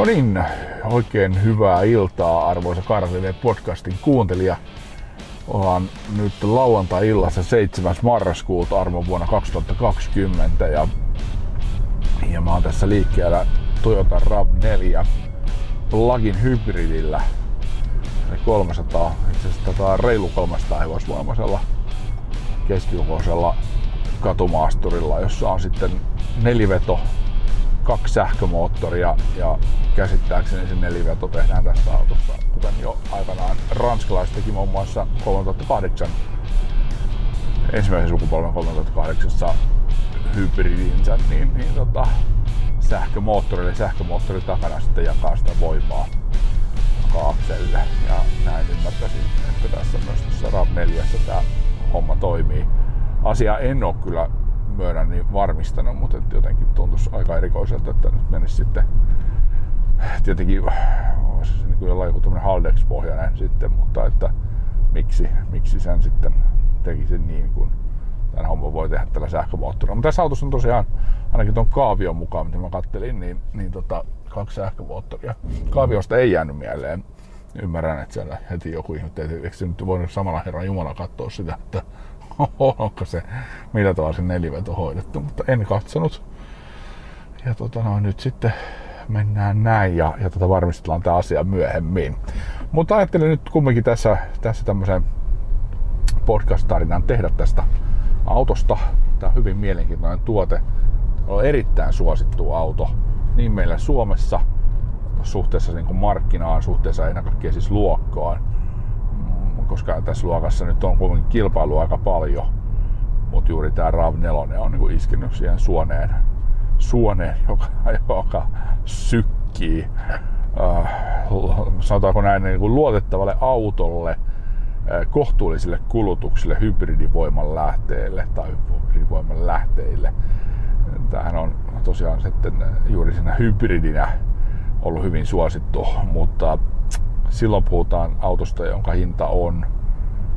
No niin, oikein hyvää iltaa arvoisa Kartille podcastin kuuntelija. Ollaan nyt lauantai-illassa 7. marraskuuta arvon vuonna 2020 ja, ja mä oon tässä liikkeellä Toyota RAV4 plug-in hybridillä 300, itse asiassa tätä reilu 300 hevosvoimaisella keskikokoisella katumaasturilla, jossa on sitten neliveto kaksi sähkömoottoria ja käsittääkseni se neliveto tehdään tästä autosta, kuten jo aikanaan ranskalaiset teki muun muassa 3008 ensimmäisen sukupolven 3008 hybridinsä, niin, niin tota, sähkömoottori eli sähkömoottori takana sitten jakaa sitä voimaa kaakselle. Ja näin ymmärtäisin, että tässä myös tässä RAV4 tämä homma toimii. Asia en ole kyllä myönnän niin varmistanut, mutta jotenkin tuntuisi aika erikoiselta, että nyt menisi sitten tietenkin olisi se niin jollain joku Haldex-pohjainen sitten, mutta että miksi, miksi sen sitten tekisi niin kuin tämän homman voi tehdä tällä sähkömoottorilla. Mutta tässä autossa on tosiaan, ainakin tuon kaavion mukaan, mitä mä kattelin, niin, niin tota, kaksi sähkömoottoria. Kaaviosta ei jäänyt mieleen. Ymmärrän, että siellä heti joku ihmettä, että eikö se nyt voinut samalla herran Jumala katsoa sitä, että onko se, millä tavalla se neliveto hoidettu, mutta en katsonut. Ja tota, no, nyt sitten mennään näin ja, ja tota varmistellaan tämä asia myöhemmin. Mutta ajattelin nyt kumminkin tässä, tässä tämmöisen podcast-tarinan tehdä tästä autosta. Tämä on hyvin mielenkiintoinen tuote. On erittäin suosittu auto niin meillä Suomessa suhteessa niin kuin markkinaan, suhteessa ennen kaikkea siis luokkaan koska tässä luokassa nyt on kuitenkin kilpailu aika paljon. Mutta juuri tämä RAV4 on niin iskenyt siihen suoneen, suoneen joka, joka sykkii. Äh, sanotaanko näin niin kuin luotettavalle autolle, äh, kohtuullisille kulutuksille, hybridivoiman lähteille tai hybridivoiman lähteille. Tämähän on tosiaan sitten juuri siinä hybridinä ollut hyvin suosittu, mutta silloin puhutaan autosta, jonka hinta on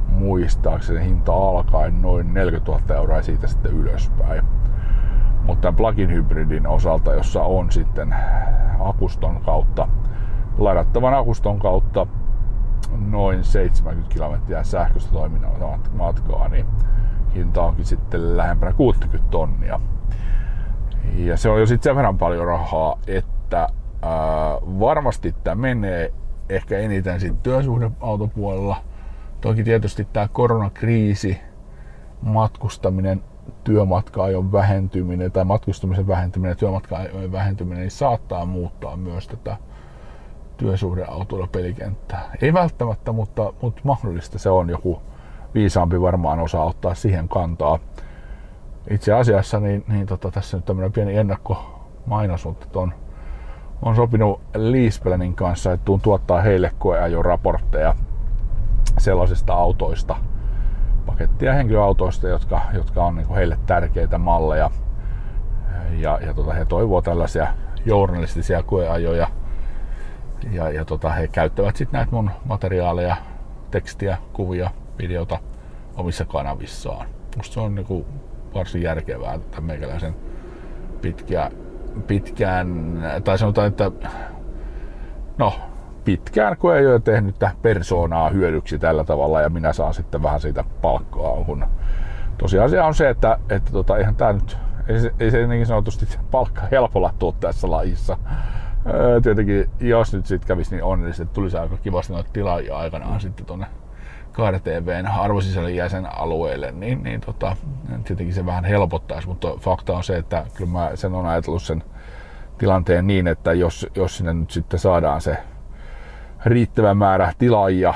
muistaakseni hinta alkaen noin 40 000 euroa ja siitä sitten ylöspäin. Mutta tämän plug-in hybridin osalta, jossa on sitten akuston kautta, ladattavan akuston kautta noin 70 kilometriä sähköistä toiminnan matkaa, niin hinta onkin sitten lähempänä 60 tonnia. Ja se on jo sitten sen verran paljon rahaa, että ää, varmasti tämä menee ehkä eniten sitten työsuhdeautopuolella. Toki tietysti tämä koronakriisi, matkustaminen, työmatka-ajon vähentyminen tai matkustamisen vähentyminen, työmatka-ajon vähentyminen, niin saattaa muuttaa myös tätä työsuhdeautoilla pelikenttää. Ei välttämättä, mutta, mutta mahdollista se on joku viisaampi varmaan osaa ottaa siihen kantaa. Itse asiassa niin, niin tota, tässä nyt tämmöinen pieni ennakkomainos, mutta on on sopinut Leaseplanin kanssa, että tuun tuottaa heille koeajoraportteja sellaisista autoista, pakettia henkilöautoista, jotka, jotka on niin heille tärkeitä malleja. Ja, ja tota, he toivoo tällaisia journalistisia koeajoja. Ja, ja tota, he käyttävät sitten näitä mun materiaaleja, tekstiä, kuvia, videota omissa kanavissaan. Musta se on niin kuin varsin järkevää, että meikäläisen pitkä pitkään, tai sanotaan, että no, pitkään kun ei ole tehnyt persoonaa hyödyksi tällä tavalla ja minä saan sitten vähän siitä palkkaa, kun tosiasia on se, että, että tota, eihän tämä nyt, ei se, ei se niin sanotusti palkka helpolla tuu tässä lajissa. Öö, tietenkin, jos nyt sitten kävisi niin onnellisesti, että tulisi aika kivasti noita tilaajia aikanaan sitten tuonne KRTVn arvosisällön jäsenalueelle, niin, niin tota, tietenkin se vähän helpottaisi, mutta fakta on se, että kyllä mä sen on ajatellut sen tilanteen niin, että jos, jos sinne nyt sitten saadaan se riittävä määrä tilaajia,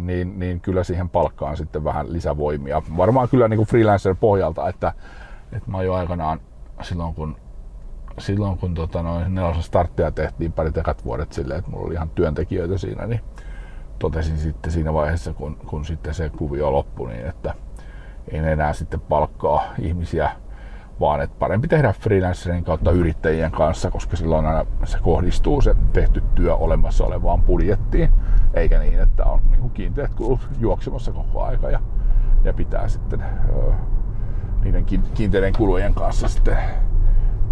niin, niin kyllä siihen palkkaan sitten vähän lisävoimia. Varmaan kyllä niin kuin freelancer pohjalta, että, että mä jo aikanaan silloin kun silloin kun tota, noin nelosen starttia tehtiin pari tekat vuodet silleen, että mulla oli ihan työntekijöitä siinä, niin totesin sitten siinä vaiheessa, kun, kun sitten se kuvio loppui, niin että en enää sitten palkkaa ihmisiä, vaan että parempi tehdä freelancerin kautta yrittäjien kanssa, koska silloin aina se kohdistuu se tehty työ olemassa olevaan budjettiin, eikä niin, että on niin kiinteät kulut juoksemassa koko aika ja, ja pitää sitten ö, niiden kiinteiden kulujen kanssa sitten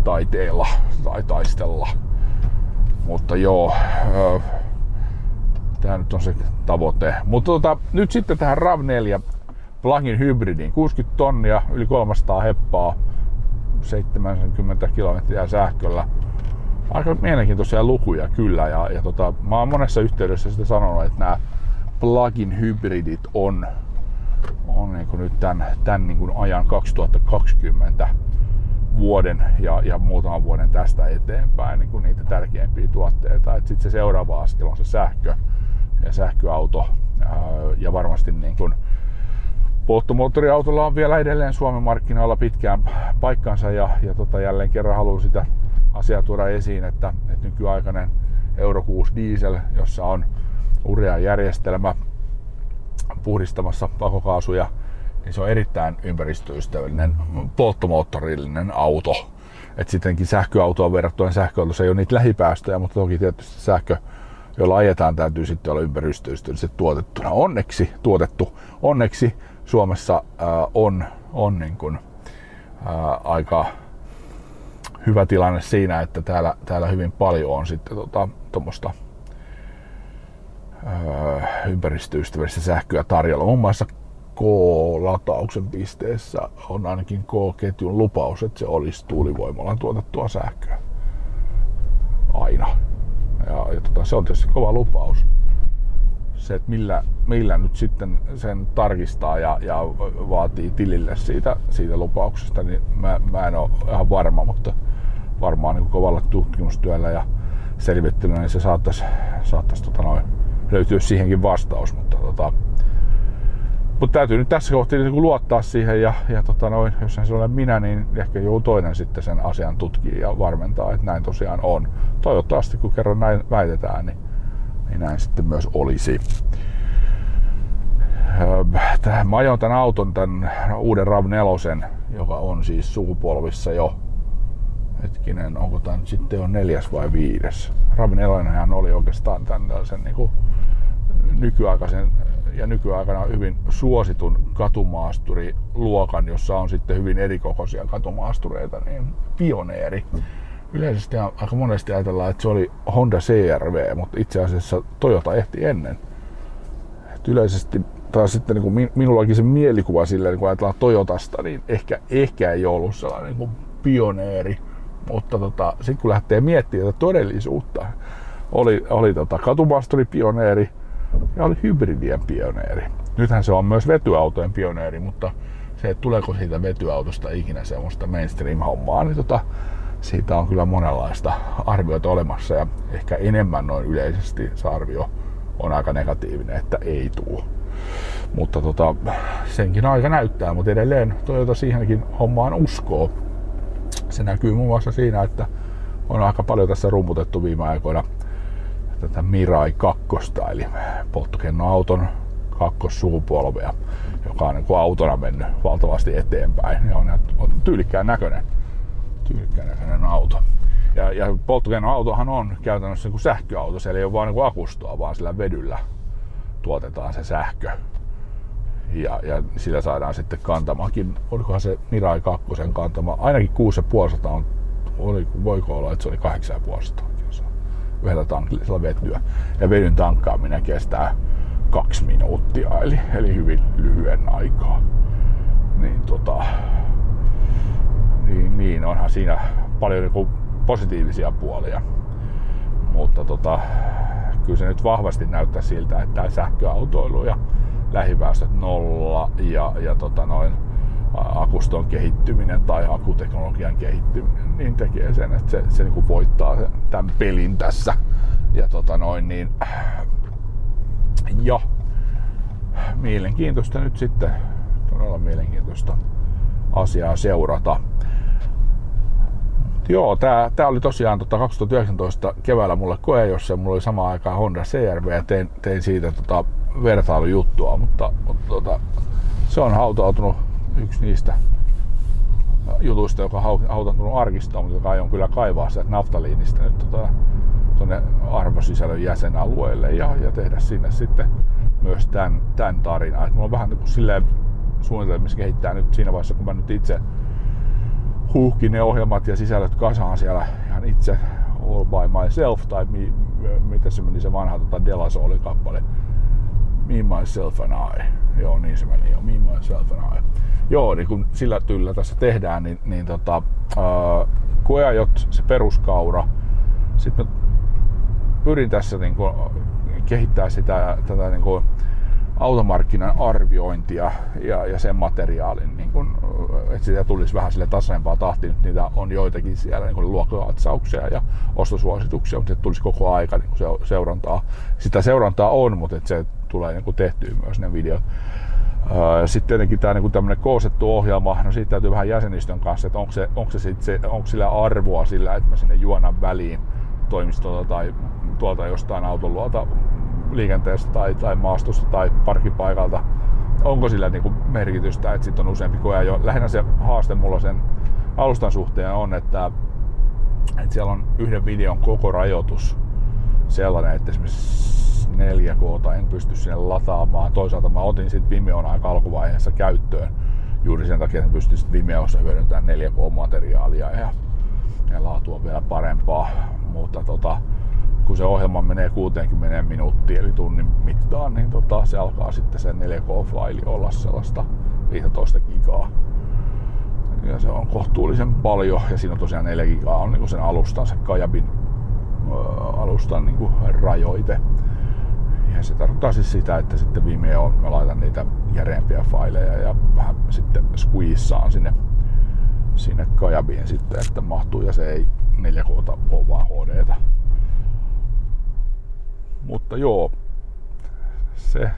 taiteella tai taistella. mutta joo, tämä nyt on se tavoite. Mutta tota, nyt sitten tähän RAV4 plug-in hybridiin. 60 tonnia, yli 300 heppaa, 70 kilometriä sähköllä. Aika mielenkiintoisia lukuja kyllä. Ja, ja tota, mä oon monessa yhteydessä sitten sanonut, että nämä plug-in hybridit on, on niin nyt tämän, tämän niin ajan 2020 vuoden ja, ja muutaman vuoden tästä eteenpäin niin kuin niitä tärkeimpiä tuotteita. Sitten se seuraava askel on se sähkö ja sähköauto ää, ja varmasti niin kuin polttomoottoriautolla on vielä edelleen Suomen markkinoilla pitkään paikkansa ja, ja tota, jälleen kerran haluan sitä asiaa tuoda esiin, että, että nykyaikainen Euro 6 diesel, jossa on urea järjestelmä puhdistamassa pakokaasuja, niin se on erittäin ympäristöystävällinen polttomoottorillinen auto. Et sittenkin sähköautoon verrattuna sähköautossa ei ole niitä lähipäästöjä, mutta toki tietysti sähkö, jolla ajetaan, täytyy sitten olla ympäristöystävällisesti tuotettuna. Onneksi tuotettu. Onneksi Suomessa äh, on, on niin kuin, äh, aika hyvä tilanne siinä, että täällä, täällä hyvin paljon on sitten tuommoista tota, ympäristöystävällistä sähköä tarjolla. Muun muassa K-latauksen pisteessä on ainakin K-ketjun lupaus, että se olisi tuulivoimalan tuotettua sähköä. Aina. Ja, ja tota, se on tietysti kova lupaus se, että millä, millä nyt sitten sen tarkistaa ja, ja vaatii tilille siitä, siitä lupauksesta, niin mä, mä en ole ihan varma, mutta varmaan niin kovalla tutkimustyöllä ja selvittelyllä niin se saattaisi, saattaisi tota noin, löytyä siihenkin vastaus. Mutta, tota, mutta täytyy nyt tässä kohtaa niin luottaa siihen ja, ja tota noin, jos se ole minä, niin ehkä joku toinen sitten sen asian tutkii ja varmentaa, että näin tosiaan on. Toivottavasti kun kerran näin väitetään, niin niin näin sitten myös olisi. Öö, mä ajoin tämän auton, tämän uuden RAV4, joka on siis sukupolvissa jo hetkinen, onko tämä nyt sitten on neljäs vai viides. RAV4 oli oikeastaan tällaisen niin kuin nykyaikaisen ja nykyaikana hyvin suositun katumaasturiluokan, jossa on sitten hyvin erikokoisia katumaastureita, niin pioneeri yleisesti aika monesti ajatellaan, että se oli Honda CRV, mutta itse asiassa Toyota ehti ennen. Et yleisesti taas sitten niin kuin minullakin se mielikuva silleen, kun ajatellaan Toyotasta, niin ehkä, ehkä ei ollut sellainen niin kuin pioneeri. Mutta tota, sitten kun lähtee miettimään tätä todellisuutta, oli, oli tota pioneeri ja oli hybridien pioneeri. Nythän se on myös vetyautojen pioneeri, mutta se, että tuleeko siitä vetyautosta ikinä semmoista mainstream-hommaa, niin tota, siitä on kyllä monenlaista arvioita olemassa ja ehkä enemmän noin yleisesti se arvio on aika negatiivinen, että ei tuu. Mutta tota, senkin aika näyttää, mutta edelleen Toyota siihenkin hommaan uskoo. Se näkyy muun muassa siinä, että on aika paljon tässä rummutettu viime aikoina tätä Mirai 2, eli polttokennoauton kakkossukupolvea, joka on niin kuin autona mennyt valtavasti eteenpäin ja on, on tyylikkään näköinen tyylikkään auto. Ja, ja polttokennoautohan on käytännössä niin kuin sähköauto, siellä ei ole vain niin akustoa, vaan sillä vedyllä tuotetaan se sähkö. Ja, ja sillä saadaan sitten kantamakin, olikohan se Mirai 2 kantama, ainakin 6,5 on, oli, voiko olla, että se oli 8,5 yhdellä tankilla vetyä. Ja vedyn tankkaaminen kestää kaksi minuuttia, eli, eli hyvin lyhyen aikaa. Niin tota, niin, niin onhan siinä paljon niin positiivisia puolia. Mutta tota, kyllä se nyt vahvasti näyttää siltä, että tämä sähköautoilu ja lähipäästöt nolla ja, ja tota noin, akuston kehittyminen tai akuteknologian kehittyminen niin tekee sen, että se, se niin voittaa tämän pelin tässä. Ja tota noin, niin, ja mielenkiintoista nyt sitten, todella mielenkiintoista asiaa seurata. Joo, tää, tää oli tosiaan tota 2019 keväällä mulle koe, jossa mulla oli sama aikaan Honda CRV ja tein, tein siitä tota vertailujuttua, mutta, mutta tota, se on hautautunut yksi niistä jutuista, joka on hautautunut arkistoon, mutta joka aion kyllä kaivaa sieltä naftaliinista nyt tota, tuonne arvosisällön jäsenalueelle ja, ja tehdä sinne sitten myös tämän, tämän tarinan. Mulla on vähän niin kuin silleen suunnitelmissa kehittää nyt siinä vaiheessa, kun mä nyt itse huuhki ne ohjelmat ja sisällöt kasaan siellä ihan itse All by Myself, tai mi, mitä se meni se vanha tota Della Soulin kappale. Me, Myself and I. Joo, niin se meni jo. Me, Myself and I. Joo, niin kun sillä tyllä tässä tehdään, niin, niin tota, ää, koeajot, se peruskaura. Sitten mä pyrin tässä niin kehittää sitä, tätä niin kuin, automarkkinan arviointia ja, ja sen materiaalin, niin kun, että sitä tulisi vähän sille tasaisempaa tahtia. Nyt niitä on joitakin siellä niin luokkakatsauksia ja ostosuosituksia, mutta se tulisi koko aika niin se, seurantaa. Sitä seurantaa on, mutta että se tulee niin tehtyä myös ne videot. Sitten tietenkin tämä niin tämmöinen koosettu ohjelma, no siitä täytyy vähän jäsenistön kanssa, että onko, se, onko, se sit se, onko sillä arvoa sillä, että mä sinne juonan väliin toimistolta tai tuolta jostain auton luolta liikenteestä tai, tai maastosta tai parkkipaikalta, onko sillä niin kuin merkitystä, että sitten on useampi koe jo. Lähinnä se haaste mulla sen alustan suhteen on, että, että siellä on yhden videon koko rajoitus sellainen, että esimerkiksi 4K en pysty sinne lataamaan. Toisaalta mä otin sitten Vimeon aika alkuvaiheessa käyttöön juuri sen takia, että pystyn sitten Vimeossa hyödyntämään 4K-materiaalia ja, ja laatu on vielä parempaa. Mutta tota, kun se ohjelma menee 60 minuuttia eli tunnin mittaan, niin tota, se alkaa sitten se 4K-faili olla sellaista 15 gigaa. Ja se on kohtuullisen paljon ja siinä on tosiaan 4 gigaa on niin sen alustan, sen Kajabin alustan niin rajoite. Ja se tarkoittaa siis sitä, että sitten Vimeo mä laitan niitä järeempiä faileja ja vähän sitten squeezaan sinne, sinne Kajabiin sitten, että mahtuu ja se ei 4K ole vaan HDtä. Mutta joo, se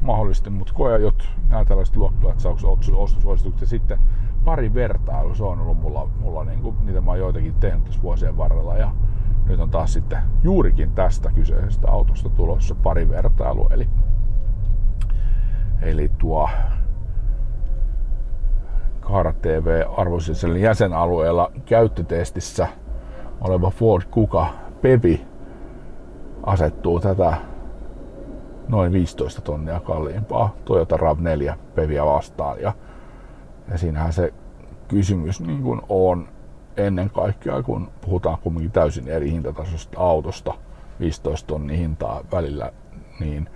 mahdollisesti, mutta koeajot, nämä tällaiset luokkakatsaukset, ostosuositukset ja sitten pari vertailu, se on ollut mulla, mulla niin kuin, niitä mä oon joitakin tehnyt tässä vuosien varrella. Ja nyt on taas sitten juurikin tästä kyseisestä autosta tulossa pari vertailu, eli, eli tuo Kaara TV arvoisella jäsenalueella käyttötestissä oleva Ford Kuka Pevi asettuu tätä noin 15 tonnia kalliimpaa Toyota RAV4 Peviä vastaan. Ja, ja siinähän se kysymys niin kuin on ennen kaikkea, kun puhutaan kumminkin täysin eri hintatasosta autosta, 15 tonnia hintaa välillä, niin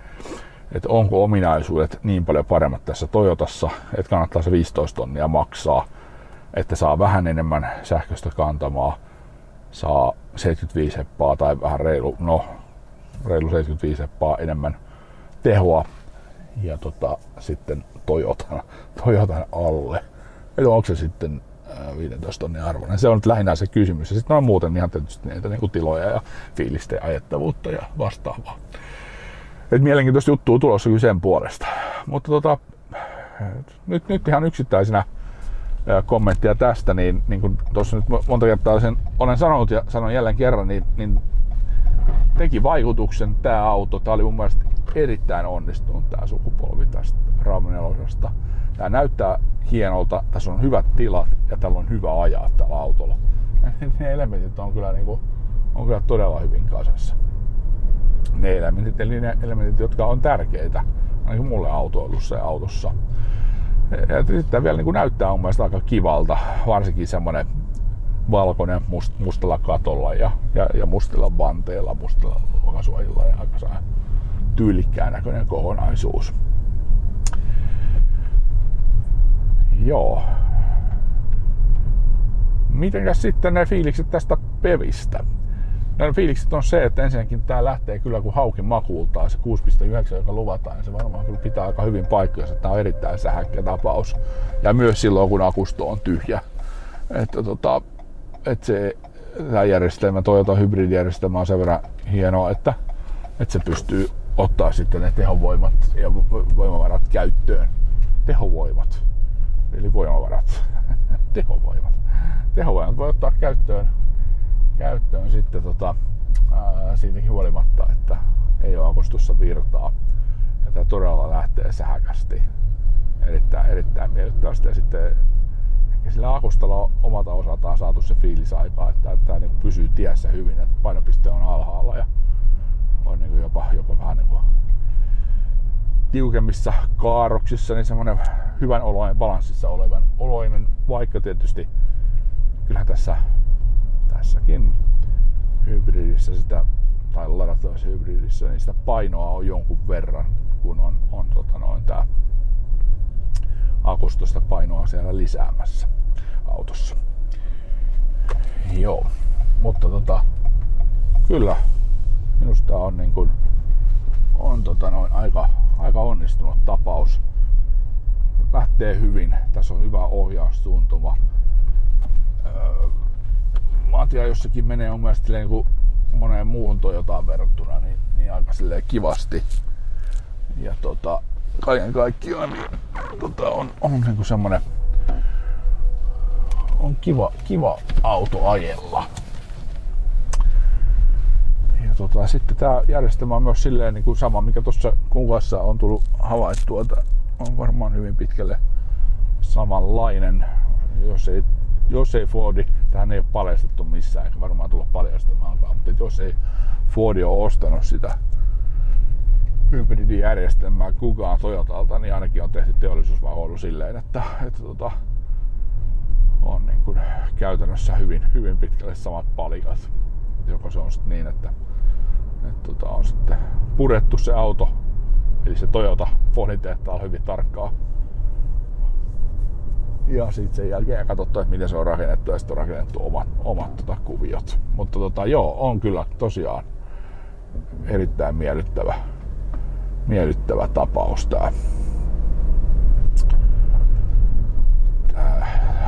että onko ominaisuudet niin paljon paremmat tässä Toyotassa, että kannattaa se 15 tonnia maksaa, että saa vähän enemmän sähköistä kantamaa, saa 75 heppaa tai vähän reilu, no reilu 75 seppaa enemmän tehoa ja tota, sitten Toyotan, Toyotan alle. Eli onko se sitten 15 tonnin arvoinen. Se on nyt lähinnä se kysymys. Ja sitten on muuten ihan tietysti niitä niin kuin tiloja ja fiilistä ja ajettavuutta ja vastaavaa. Et mielenkiintoista juttua tulossa kyllä sen puolesta. Mutta tota, nyt, nyt ihan yksittäisenä kommenttia tästä, niin, niin kuin tuossa nyt monta kertaa sen olen sanonut ja sanon jälleen kerran, niin, niin teki vaikutuksen tämä auto. Tämä oli mun mielestä erittäin onnistunut tämä sukupolvi tästä Rav4. Tämä näyttää hienolta, tässä on hyvät tilat ja tällä on hyvä ajaa tällä autolla. Ne elementit on kyllä, niin kuin, on kyllä todella hyvin kasassa. Ne elementit, eli ne elementit, jotka on tärkeitä, ainakin mulle autoilussa ja autossa. Ja sitten vielä niin kuin näyttää mun mielestä aika kivalta, varsinkin semmonen valkoinen must, mustalla katolla ja, ja, ja mustilla vanteilla, mustilla lokasuojilla ja aika tyylikkään näköinen kokonaisuus. Joo. Mitenkäs sitten ne fiilikset tästä pevistä? No, fiilikset on se, että ensinnäkin tää lähtee kyllä kuin haukin makuultaan se 6.9, joka luvataan, ja se varmaan kyllä pitää aika hyvin että tämä on erittäin sähäkkä tapaus. Ja myös silloin, kun akusto on tyhjä. Että tota, että se tämä järjestelmä, Toyota hybridijärjestelmä on sen verran hienoa, että, että se pystyy ottaa sitten ne tehovoimat ja voimavarat käyttöön. Tehovoimat, eli voimavarat. tehovoimat. Tehovoimat voi ottaa käyttöön, käyttöön sitten tota, ää, siitäkin huolimatta, että ei ole akustussa virtaa. Ja tämä todella lähtee sähkästi. Erittäin, erittäin miellyttävästi. Ja sitten ja sillä akustalla omalta osaltaan saatu se fiilis aikaa, että tämä niin pysyy tiessä hyvin, että painopiste on alhaalla ja on niin jopa, jopa vähän niin kuin tiukemmissa kaaroksissa, niin semmoinen hyvän oloinen, balanssissa olevan oloinen, vaikka tietysti kyllähän tässä, tässäkin hybridissä sitä, tai ladattavassa hybridissä, niin sitä painoa on jonkun verran, kun on, on tota noin tää akustosta painoa siellä lisäämässä autossa. Joo, mutta tota, kyllä minusta on niin kuin, on tota noin aika, aika onnistunut tapaus. Lähtee hyvin, tässä on hyvä ohjaustuntuma. Öö, Matia jossakin menee mun mielestä niin kuin moneen muuhun Toyotaan verrattuna niin, niin aika kivasti. Ja tota, kaiken kaikkiaan niin, tota, on, on niin kuin semmonen on kiva, kiva auto ajella. Ja tota, sitten tämä järjestelmä on myös silleen niin kuin sama, mikä tuossa kuvassa on tullut havaittua, että on varmaan hyvin pitkälle samanlainen, jos ei, jos ei Fordi, tähän ei ole paljastettu missään, eikä varmaan tulla paljastamaankaan, mutta jos ei Fordi ole ostanut sitä hybridijärjestelmää kukaan Toyotalta, niin ainakin on tehty teollisuusvakoilu silleen, että, että tota, on niin kuin käytännössä hyvin, hyvin pitkälle samat palikat. Joko se on sitten niin, että, että tota, on sitten purettu se auto, eli se Toyota Fordin tehtaalla hyvin tarkkaa. Ja sitten sen jälkeen katsottu, että miten se on rakennettu ja sitten on rakennettu omat, omat tota, kuviot. Mutta tota, joo, on kyllä tosiaan erittäin miellyttävä, miellyttävä tapaus tää.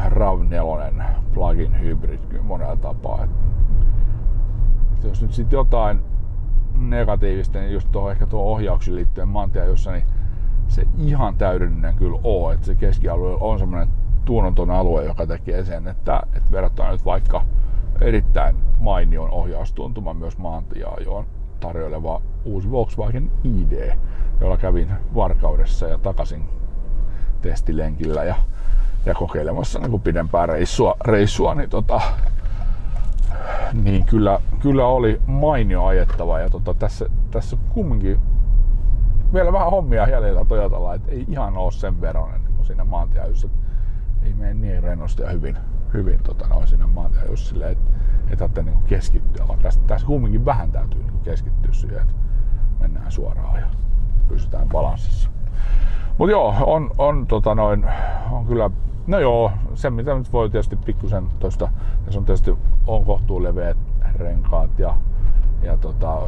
RAV4 plug-in hybrid monella tapaa. Et, jos nyt sitten jotain negatiivista, niin just tuohon ehkä tuohon ohjauksiin liittyen maantieajossa, niin se ihan täydellinen kyllä on, että se keskialue on semmoinen tuunnoton alue, joka tekee sen, että, että verrattuna nyt vaikka erittäin mainion ohjaustuntuma myös maantieajoon tarjoileva uusi Volkswagen ID, jolla kävin Varkaudessa ja takaisin testilenkillä ja ja kokeilemassa niin kuin pidempää reissua, reissua niin, tota, niin kyllä, kyllä oli mainio ajettava ja tota, tässä, tässä kumminkin vielä vähän hommia jäljellä Toyotalla, että ei ihan ole sen verran niin siinä maantieajussa. Ei mene niin rennosti ja hyvin, hyvin tota, noin siinä maantieajussa silleen, että ei tarvitse niin keskittyä, vaan tässä, tässä kumminkin vähän täytyy niin keskittyä siihen, että mennään suoraan ja pysytään balanssissa. Mutta joo, on, on, tota noin, on kyllä No joo, se mitä nyt voi tietysti pikkusen tuosta, se on tietysti on kohtuu leveät renkaat ja, ja tota,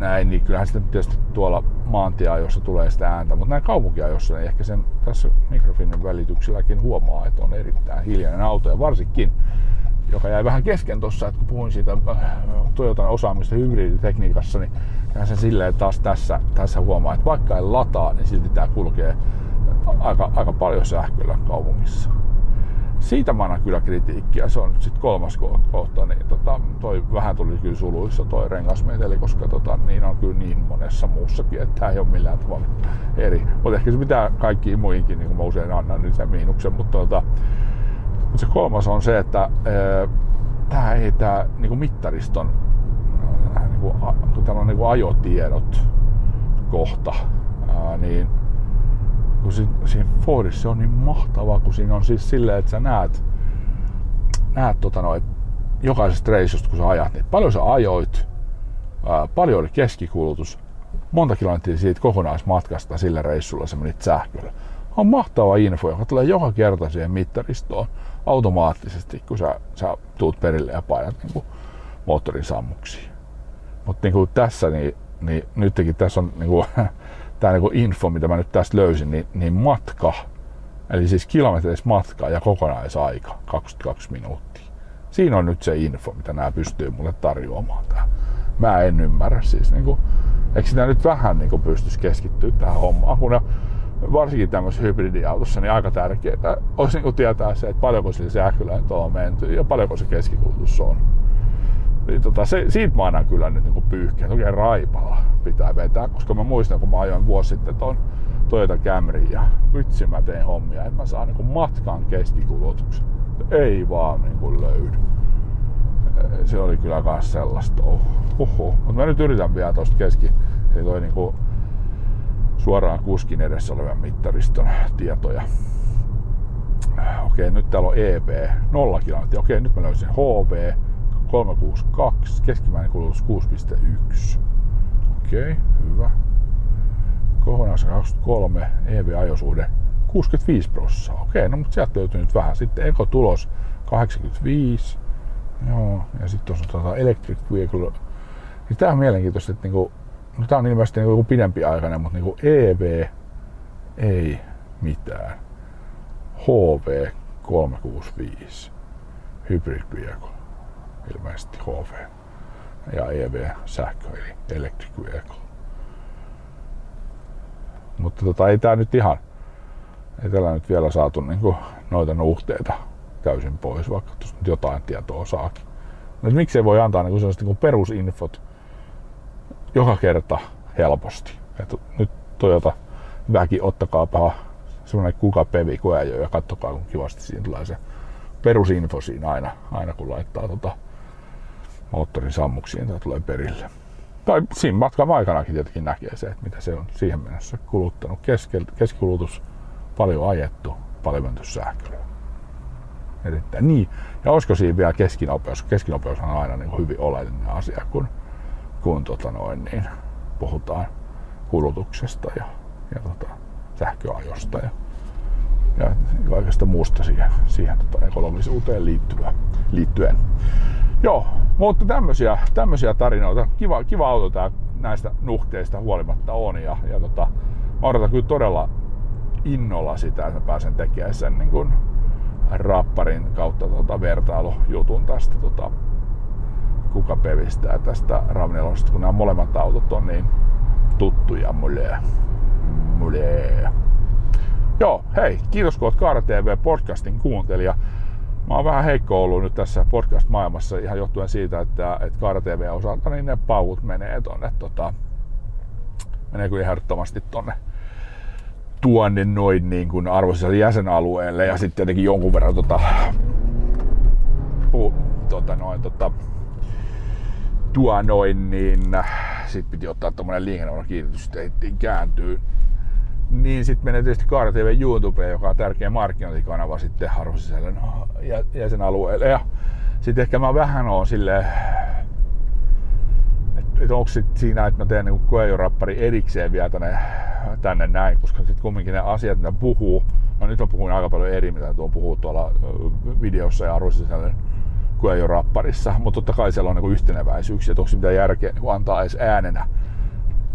näin, niin kyllähän sitten tietysti tuolla jossa tulee sitä ääntä, mutta näin kaupunkiajossa niin ehkä sen tässä mikrofinin välitykselläkin huomaa, että on erittäin hiljainen auto ja varsinkin joka jäi vähän kesken tuossa, että kun puhuin siitä äh, Toyotan osaamista hybriditekniikassa, niin se silleen taas tässä, tässä huomaa, että vaikka ei lataa, niin silti tämä kulkee aika, aika paljon sähköllä kaupungissa. Siitä mä annan kyllä kritiikkiä. Se on sitten kolmas kohta. Niin tota, toi vähän tuli kyllä suluissa toi rengasmeteli, koska tota, niin on kyllä niin monessa muussakin, että tämä ei ole millään tavalla eri. Mutta ehkä se pitää kaikkiin muihinkin, niin kuin mä usein annan, niin sen miinuksen. Mutta tota, se kolmas on se, että tämä ei tämä niin mittariston niin kuin, kun on niin ajotiedot kohta, ää, niin kun siinä, siinä Fordissa on niin mahtavaa, kun siinä on siis silleen, että sä näet, näet tota noin, jokaisesta reissusta, kun sä ajat, niin paljon sä ajoit, ää, paljon oli keskikulutus, monta kilometriä siitä kokonaismatkasta sillä reissulla sä menit sähköllä. On mahtava info, joka tulee joka kerta siihen mittaristoon automaattisesti, kun sä, sä tuut perille ja painat niin moottorin sammuksiin. Mutta niin tässä, niin, niin nytkin tässä on niin kuin, tämä niin info, mitä mä nyt tästä löysin, niin, niin matka, eli siis kilometreissä matkaa ja kokonaisaika 22 minuuttia. Siinä on nyt se info, mitä nämä pystyy mulle tarjoamaan. Tää. Mä en ymmärrä siis, niin kuin, eikö sitä nyt vähän niin kuin pystyisi keskittyä tähän hommaan, kun ne, varsinkin tämmöisessä hybridiautossa, niin aika tärkeää olisi niin tietää se, että paljonko sillä sähköläntö on menty ja paljonko se keskikulutus on niin tota, se, siitä mä annan kyllä nyt niin pyyhkiä. Oikein raipaa pitää vetää, koska mä muistan, kun mä ajoin vuosi sitten ton Toyota Camry ja vitsi mä tein hommia, että mä saan niin matkan keskikulutuksen. Ei vaan niin kuin löydy. Se oli kyllä kans sellaista. Mutta mä nyt yritän vielä tosta keski, eli toi niin kuin suoraan kuskin edessä olevan mittariston tietoja. Okei, nyt täällä on EB, 0 kilometriä. Okei, nyt mä löysin HV, 362, keskimmäinen kulutus 6,1. Okei, hyvä. Kokonaisen 23, EV-ajosuhde 65 prosenttia. Okei, no mutta sieltä löytyy nyt vähän. Sitten ekotulos 85. Joo, ja sitten on tuota electric vehicle. Niin tää on mielenkiintoista, että niinku, no tää on ilmeisesti niinku pidempi aikainen, mutta niinku EV ei mitään. HV 365 hybrid vehicle, ilmeisesti HV ja EV sähkö eli electric vehicle. Mutta tota, ei tää nyt ihan, ei tällä nyt vielä saatu niinku noita nuhteita täysin pois, vaikka nyt jotain tietoa saakin. No, miksei voi antaa niinku sellaiset niinku perusinfot joka kerta helposti. Et nyt Toyota väki, ottakaapa semmoinen kuka pevi koeajo ja kattokaa kun kivasti siinä tulee se perusinfo siinä aina, aina kun laittaa tota moottorin sammuksiin tai tulee perille. Tai siinä matkan aikanakin tietenkin näkee se, että mitä se on siihen mennessä kuluttanut. Keskikulutus paljon ajettu, paljon menty sähköllä. Erittäin. Niin. Ja olisiko siinä vielä keskinopeus? Keskinopeus on aina niin hyvin oleellinen asia, kun, kun tota noin, niin puhutaan kulutuksesta ja, ja tota, sähköajosta ja, ja kaikesta muusta siihen, siihen tota ekologisuuteen liittyen. Joo, mutta tämmöisiä, tämmöisiä tarinoita. Kiva, kiva auto tää näistä nuhteista huolimatta on. Ja, ja tota, mä odotan kyllä todella innolla sitä, että mä pääsen tekemään sen niin kun rapparin kautta tota vertailujutun tästä tota, kuka pevistää tästä Ravnelosesta, kun nämä molemmat autot on niin tuttuja mulle. mulle. Joo, hei, kiitos kun oot Kaara TV podcastin kuuntelija. Mä oon vähän heikko ollut nyt tässä podcast-maailmassa ihan johtuen siitä, että, että Kaara TV osalta niin ne pauvut menee tonne tota, menee kyllä ehdottomasti tonne tuonne noin niin kuin arvoiselle jäsenalueelle ja sitten tietenkin jonkun verran tota, pu, tota noin, tota, tuo noin, niin sit piti ottaa tommonen liikennevalon kiinnitys, että kääntyy niin sitten menee tietysti Kaara TV YouTube, joka on tärkeä markkinointikanava sitten harvosisällön jäsenalueelle. Ja sitten ehkä mä vähän oon silleen, että et onko sit siinä, että mä teen niinku koejorappari erikseen vielä tänne, tänne näin, koska sitten kumminkin ne asiat, mitä puhuu, no nyt on puhunut aika paljon eri, mitä tuon puhuu tuolla videossa ja arvosisällön koejorapparissa, mutta totta kai siellä on niinku yhteneväisyyksiä, että onko mitään järkeä niinku antaa edes äänenä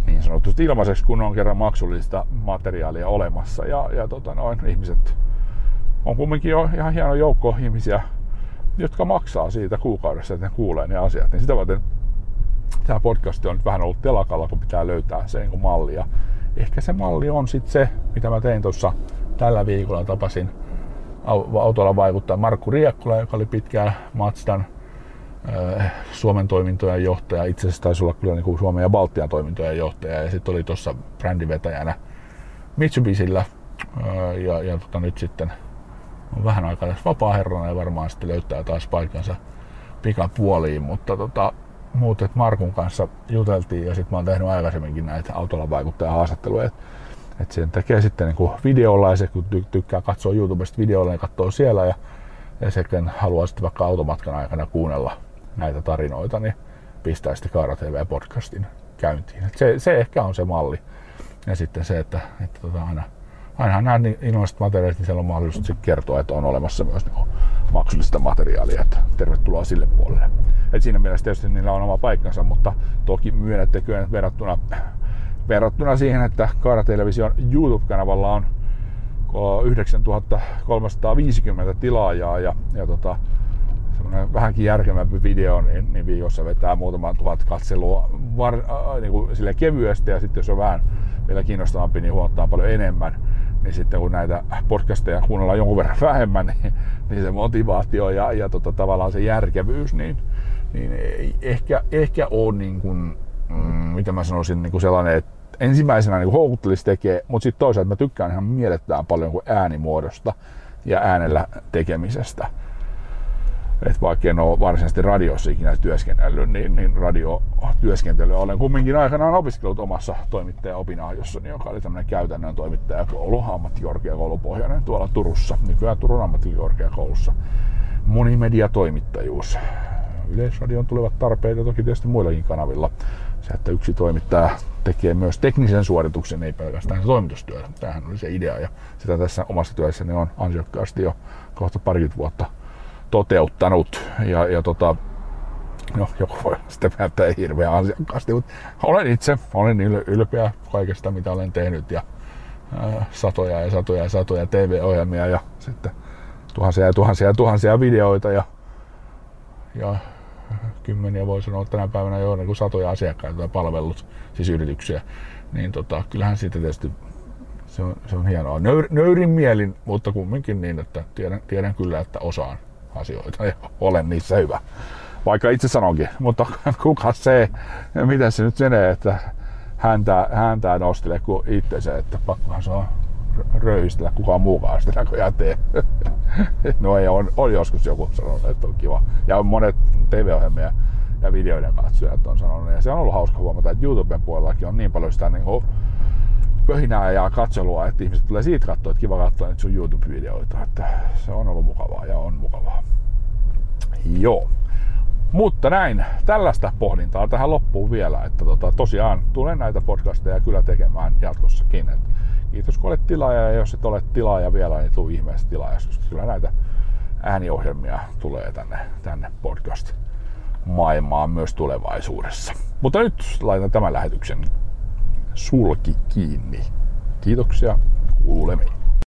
niin sanotusti ilmaiseksi, kun on kerran maksullista materiaalia olemassa. Ja, ja tota noin, ihmiset on kumminkin jo ihan hieno joukko ihmisiä, jotka maksaa siitä kuukaudessa, että ne kuulee ne asiat. Niin sitä varten tämä podcast on nyt vähän ollut telakalla, kun pitää löytää se niin malli. Ja ehkä se malli on sitten se, mitä mä tein tuossa tällä viikolla. Tapasin autolla vaikuttaa Markku Riekkula, joka oli pitkään Matsdan Äh, Suomen toimintojen johtaja, itse asiassa taisi olla kyllä niin kuin Suomen ja Baltian toimintojen johtaja ja sitten oli tuossa brändivetäjänä Mitsubisillä. Äh, ja, ja tota, nyt sitten on vähän aikaa tässä vapaa-herrana ja varmaan sitten löytää taas paikkansa pikapuoliin, mutta tota, muut, että Markun kanssa juteltiin ja sitten mä oon tehnyt aikaisemminkin näitä autolla haastatteluja, että et sen tekee sitten niin videolla ja se kun tykkää katsoa YouTubesta videolla, niin katsoo siellä ja, ja sekä haluaa sitten vaikka automatkan aikana kuunnella näitä tarinoita, niin pistää sitten Kaara TV-podcastin käyntiin. Se, se, ehkä on se malli. Ja sitten se, että, että tota aina, aina nämä innoiset materiaalit, niin siellä on mahdollisuus kertoa, että on olemassa myös niin maksullista materiaalia, että tervetuloa sille puolelle. Et siinä mielessä tietysti niillä on oma paikkansa, mutta toki myönnettekö verrattuna, verrattuna siihen, että Kaara Television YouTube-kanavalla on 9350 tilaajaa ja, ja tota, semmoinen vähänkin järkevämpi video, niin, niin viikossa vetää muutaman tuhat katselua var, äh, niin kuin sille kevyesti ja sitten jos on vähän vielä kiinnostavampi, niin huomataan paljon enemmän. Niin sitten kun näitä podcasteja kuunnellaan jonkun verran vähemmän, niin, niin se motivaatio ja, ja tota, tavallaan se järkevyys, niin, niin ei ehkä, ehkä on niin kuin, mm, mitä mä sanoisin, niin kuin sellainen, että ensimmäisenä niin houkuttelisi tekee, mutta sitten toisaalta mä tykkään ihan mielettään paljon kuin äänimuodosta ja äänellä tekemisestä että vaikka en ole varsinaisesti radiossa ikinä työskennellyt, niin, niin radiotyöskentelyä olen kumminkin aikanaan opiskellut omassa toimittajaopinahjossani, joka oli tämmöinen käytännön toimittajakoulu, ammattikorkeakoulupohjainen tuolla Turussa, nykyään Turun ammattikorkeakoulussa. Monimediatoimittajuus Yleisradion tulevat tarpeet ja toki tietysti muillakin kanavilla. Se, että yksi toimittaja tekee myös teknisen suorituksen, ei pelkästään se toimitustyö. Tämähän oli se idea ja sitä tässä omassa työssäni on ansiokkaasti jo kohta parikymmentä vuotta toteuttanut. Ja, ja tota, no joku voi sitten päättää hirveän ansiokkaasti, mutta olen itse, olen ylpeä kaikesta mitä olen tehnyt ja ää, satoja ja satoja ja satoja TV-ohjelmia ja sitten tuhansia ja tuhansia ja tuhansia videoita ja, ja kymmeniä voi sanoa tänä päivänä jo niin kuin satoja asiakkaita tai palvellut, siis yrityksiä, niin tota, kyllähän siitä tietysti se on, se on hienoa. Nöyr, nöyrin mielin, mutta kumminkin niin, että tiedän, tiedän kyllä, että osaan asioita ja olen niissä hyvä. Vaikka itse sanonkin, mutta kuka se, miten se nyt menee, että häntä, häntä nostele kuin itse se, että pakkohan se on röyhistellä kukaan muukaan sitä näköjään no ei, on, on joskus joku sanonut, että on kiva. Ja monet TV-ohjelmia ja videoiden katsojat on sanonut. Ja se on ollut hauska huomata, että YouTuben puolellakin on niin paljon sitä niin pöhinää ja katselua, että ihmiset tulee siitä katsoa, että kiva katsoa nyt sun YouTube-videoita. Että se on ollut mukavaa ja on mukavaa. Joo. Mutta näin, tällaista pohdintaa tähän loppuun vielä, että tota, tosiaan tulen näitä podcasteja kyllä tekemään jatkossakin. Et kiitos kun olet tilaaja ja jos et ole tilaaja vielä, niin tuu ihmeessä tilaaja, koska kyllä näitä ääniohjelmia tulee tänne, tänne podcast maailmaan myös tulevaisuudessa. Mutta nyt laitan tämän lähetyksen sulki kiinni. Kiitoksia, kuulemiin.